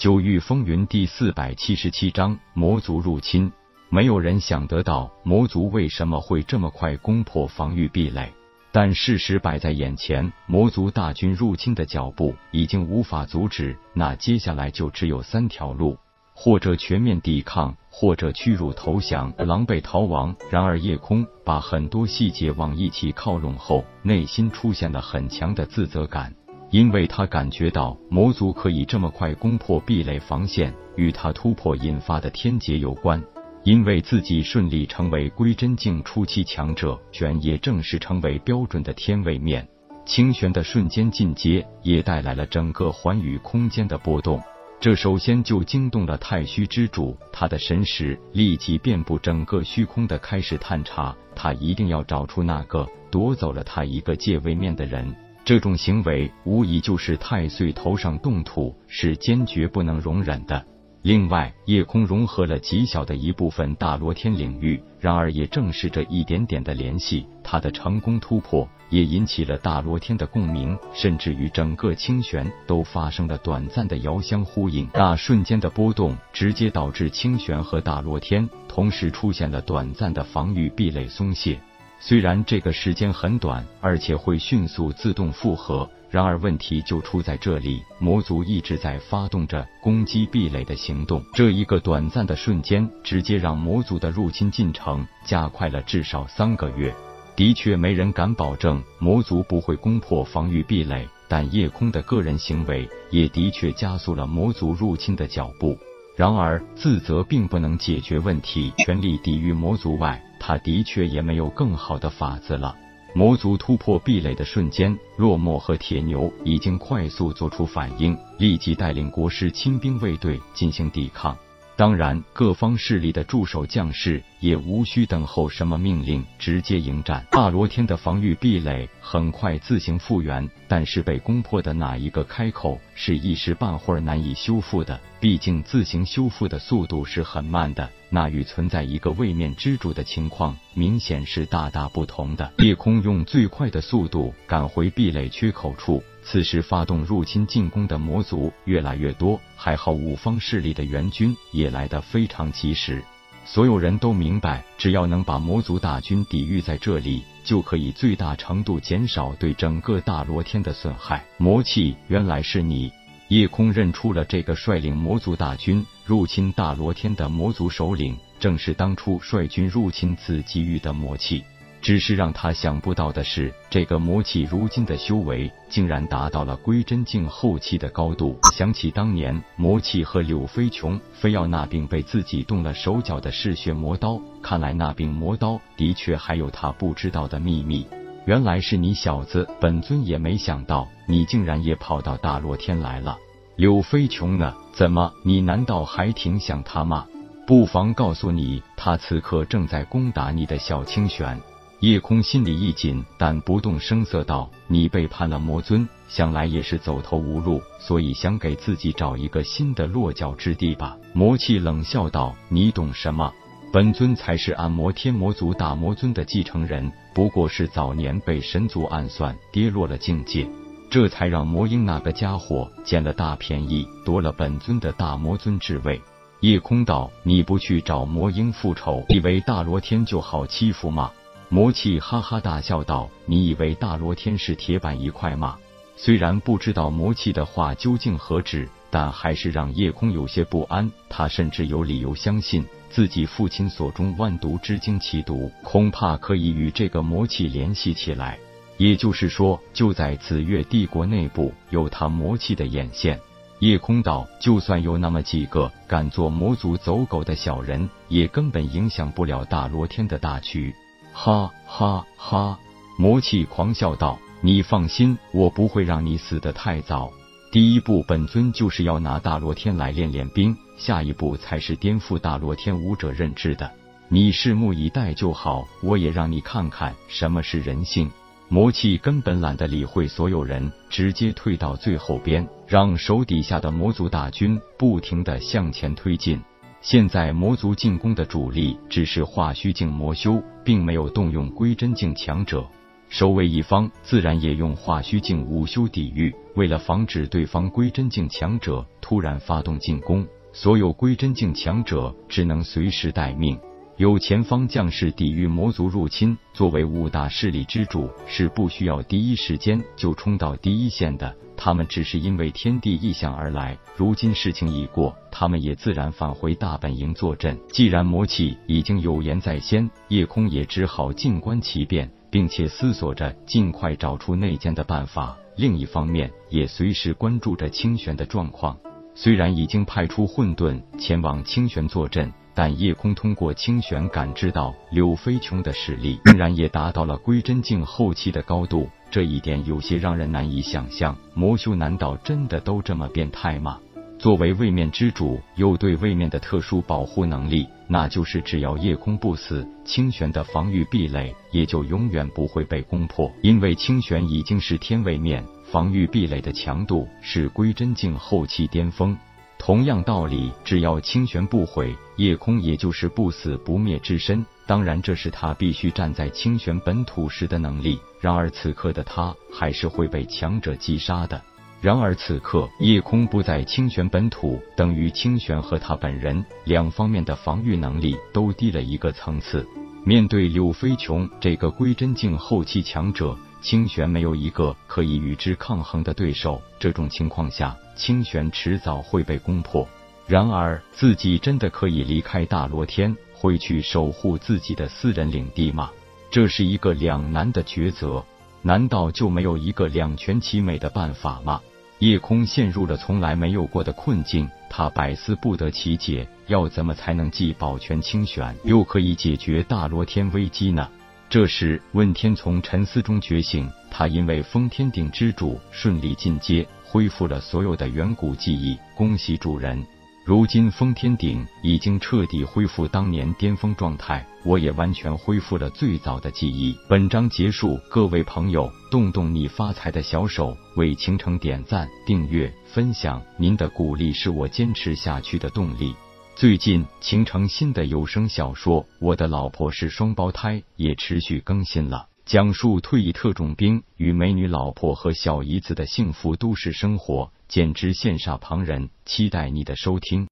九域风云第四百七十七章魔族入侵。没有人想得到魔族为什么会这么快攻破防御壁垒，但事实摆在眼前，魔族大军入侵的脚步已经无法阻止。那接下来就只有三条路：或者全面抵抗，或者屈辱投降，狼狈逃亡。然而夜空把很多细节往一起靠拢后，内心出现了很强的自责感。因为他感觉到魔族可以这么快攻破壁垒防线，与他突破引发的天劫有关。因为自己顺利成为归真境初期强者，玄也正式成为标准的天位面。清玄的瞬间进阶，也带来了整个寰宇空间的波动。这首先就惊动了太虚之主，他的神识立即遍布整个虚空的开始探查。他一定要找出那个夺走了他一个界位面的人。这种行为无疑就是太岁头上动土，是坚决不能容忍的。另外，夜空融合了极小的一部分大罗天领域，然而也正是这一点点的联系，他的成功突破也引起了大罗天的共鸣，甚至与整个清玄都发生了短暂的遥相呼应。那瞬间的波动，直接导致清玄和大罗天同时出现了短暂的防御壁垒松懈。虽然这个时间很短，而且会迅速自动复合，然而问题就出在这里：魔族一直在发动着攻击壁垒的行动。这一个短暂的瞬间，直接让魔族的入侵进程加快了至少三个月。的确，没人敢保证魔族不会攻破防御壁垒，但夜空的个人行为也的确加速了魔族入侵的脚步。然而，自责并不能解决问题，全力抵御魔族外。他的确也没有更好的法子了。魔族突破壁垒的瞬间，落寞和铁牛已经快速做出反应，立即带领国师亲兵卫队进行抵抗。当然，各方势力的驻守将士也无需等候什么命令，直接迎战。大罗天的防御壁垒很快自行复原，但是被攻破的哪一个开口是一时半会儿难以修复的？毕竟自行修复的速度是很慢的，那与存在一个位面支柱的情况明显是大大不同的。夜空用最快的速度赶回壁垒缺口处。此时发动入侵进攻的魔族越来越多，还好五方势力的援军也来得非常及时。所有人都明白，只要能把魔族大军抵御在这里，就可以最大程度减少对整个大罗天的损害。魔气，原来是你！夜空认出了这个率领魔族大军入侵大罗天的魔族首领，正是当初率军入侵此机遇的魔气。只是让他想不到的是，这个魔气如今的修为竟然达到了归真境后期的高度。想起当年魔气和柳飞琼非要那柄被自己动了手脚的嗜血魔刀，看来那柄魔刀的确还有他不知道的秘密。原来是你小子，本尊也没想到你竟然也跑到大洛天来了。柳飞琼呢？怎么，你难道还挺想他吗？不妨告诉你，他此刻正在攻打你的小清玄。夜空心里一紧，但不动声色道：“你背叛了魔尊，想来也是走投无路，所以想给自己找一个新的落脚之地吧。”魔气冷笑道：“你懂什么？本尊才是暗魔天魔族大魔尊的继承人，不过是早年被神族暗算，跌落了境界，这才让魔婴那个家伙捡了大便宜，夺了本尊的大魔尊之位。”夜空道：“你不去找魔婴复仇，以为大罗天就好欺负吗？”魔气哈哈大笑道：“你以为大罗天是铁板一块吗？”虽然不知道魔气的话究竟何止，但还是让夜空有些不安。他甚至有理由相信，自己父亲所中万毒之精奇毒，恐怕可以与这个魔气联系起来。也就是说，就在紫月帝国内部有他魔气的眼线。夜空道：“就算有那么几个敢做魔族走狗的小人，也根本影响不了大罗天的大局。”哈哈哈！魔气狂笑道：“你放心，我不会让你死得太早。第一步，本尊就是要拿大罗天来练练兵；下一步才是颠覆大罗天武者认知的。你拭目以待就好。我也让你看看什么是人性。”魔气根本懒得理会所有人，直接退到最后边，让手底下的魔族大军不停的向前推进。现在魔族进攻的主力只是化虚境魔修，并没有动用归真境强者。守卫一方自然也用化虚境武修抵御，为了防止对方归真境强者突然发动进攻，所有归真境强者只能随时待命。有前方将士抵御魔族入侵，作为五大势力之主，是不需要第一时间就冲到第一线的。他们只是因为天地异象而来。如今事情已过，他们也自然返回大本营坐镇。既然魔气已经有言在先，夜空也只好静观其变，并且思索着尽快找出内奸的办法。另一方面，也随时关注着清玄的状况。虽然已经派出混沌前往清玄坐镇。但夜空通过清玄感知到柳飞琼的实力，竟然也达到了归真境后期的高度，这一点有些让人难以想象。魔修难道真的都这么变态吗？作为位面之主，又对位面的特殊保护能力，那就是只要夜空不死，清玄的防御壁垒也就永远不会被攻破，因为清玄已经是天位面，防御壁垒的强度是归真境后期巅峰。同样道理，只要清玄不毁，夜空也就是不死不灭之身。当然，这是他必须站在清玄本土时的能力。然而此刻的他还是会被强者击杀的。然而此刻夜空不在清玄本土，等于清玄和他本人两方面的防御能力都低了一个层次。面对柳飞琼这个归真境后期强者。清玄没有一个可以与之抗衡的对手，这种情况下，清玄迟早会被攻破。然而，自己真的可以离开大罗天，回去守护自己的私人领地吗？这是一个两难的抉择。难道就没有一个两全其美的办法吗？夜空陷入了从来没有过的困境，他百思不得其解，要怎么才能既保全清玄，又可以解决大罗天危机呢？这时，问天从沉思中觉醒，他因为封天顶之主顺利进阶，恢复了所有的远古记忆。恭喜主人！如今封天顶已经彻底恢复当年巅峰状态，我也完全恢复了最早的记忆。本章结束，各位朋友，动动你发财的小手，为倾城点赞、订阅、分享，您的鼓励是我坚持下去的动力。最近，秦城新的有声小说《我的老婆是双胞胎》也持续更新了，讲述退役特种兵与美女老婆和小姨子的幸福都市生活，简直羡煞旁人。期待你的收听。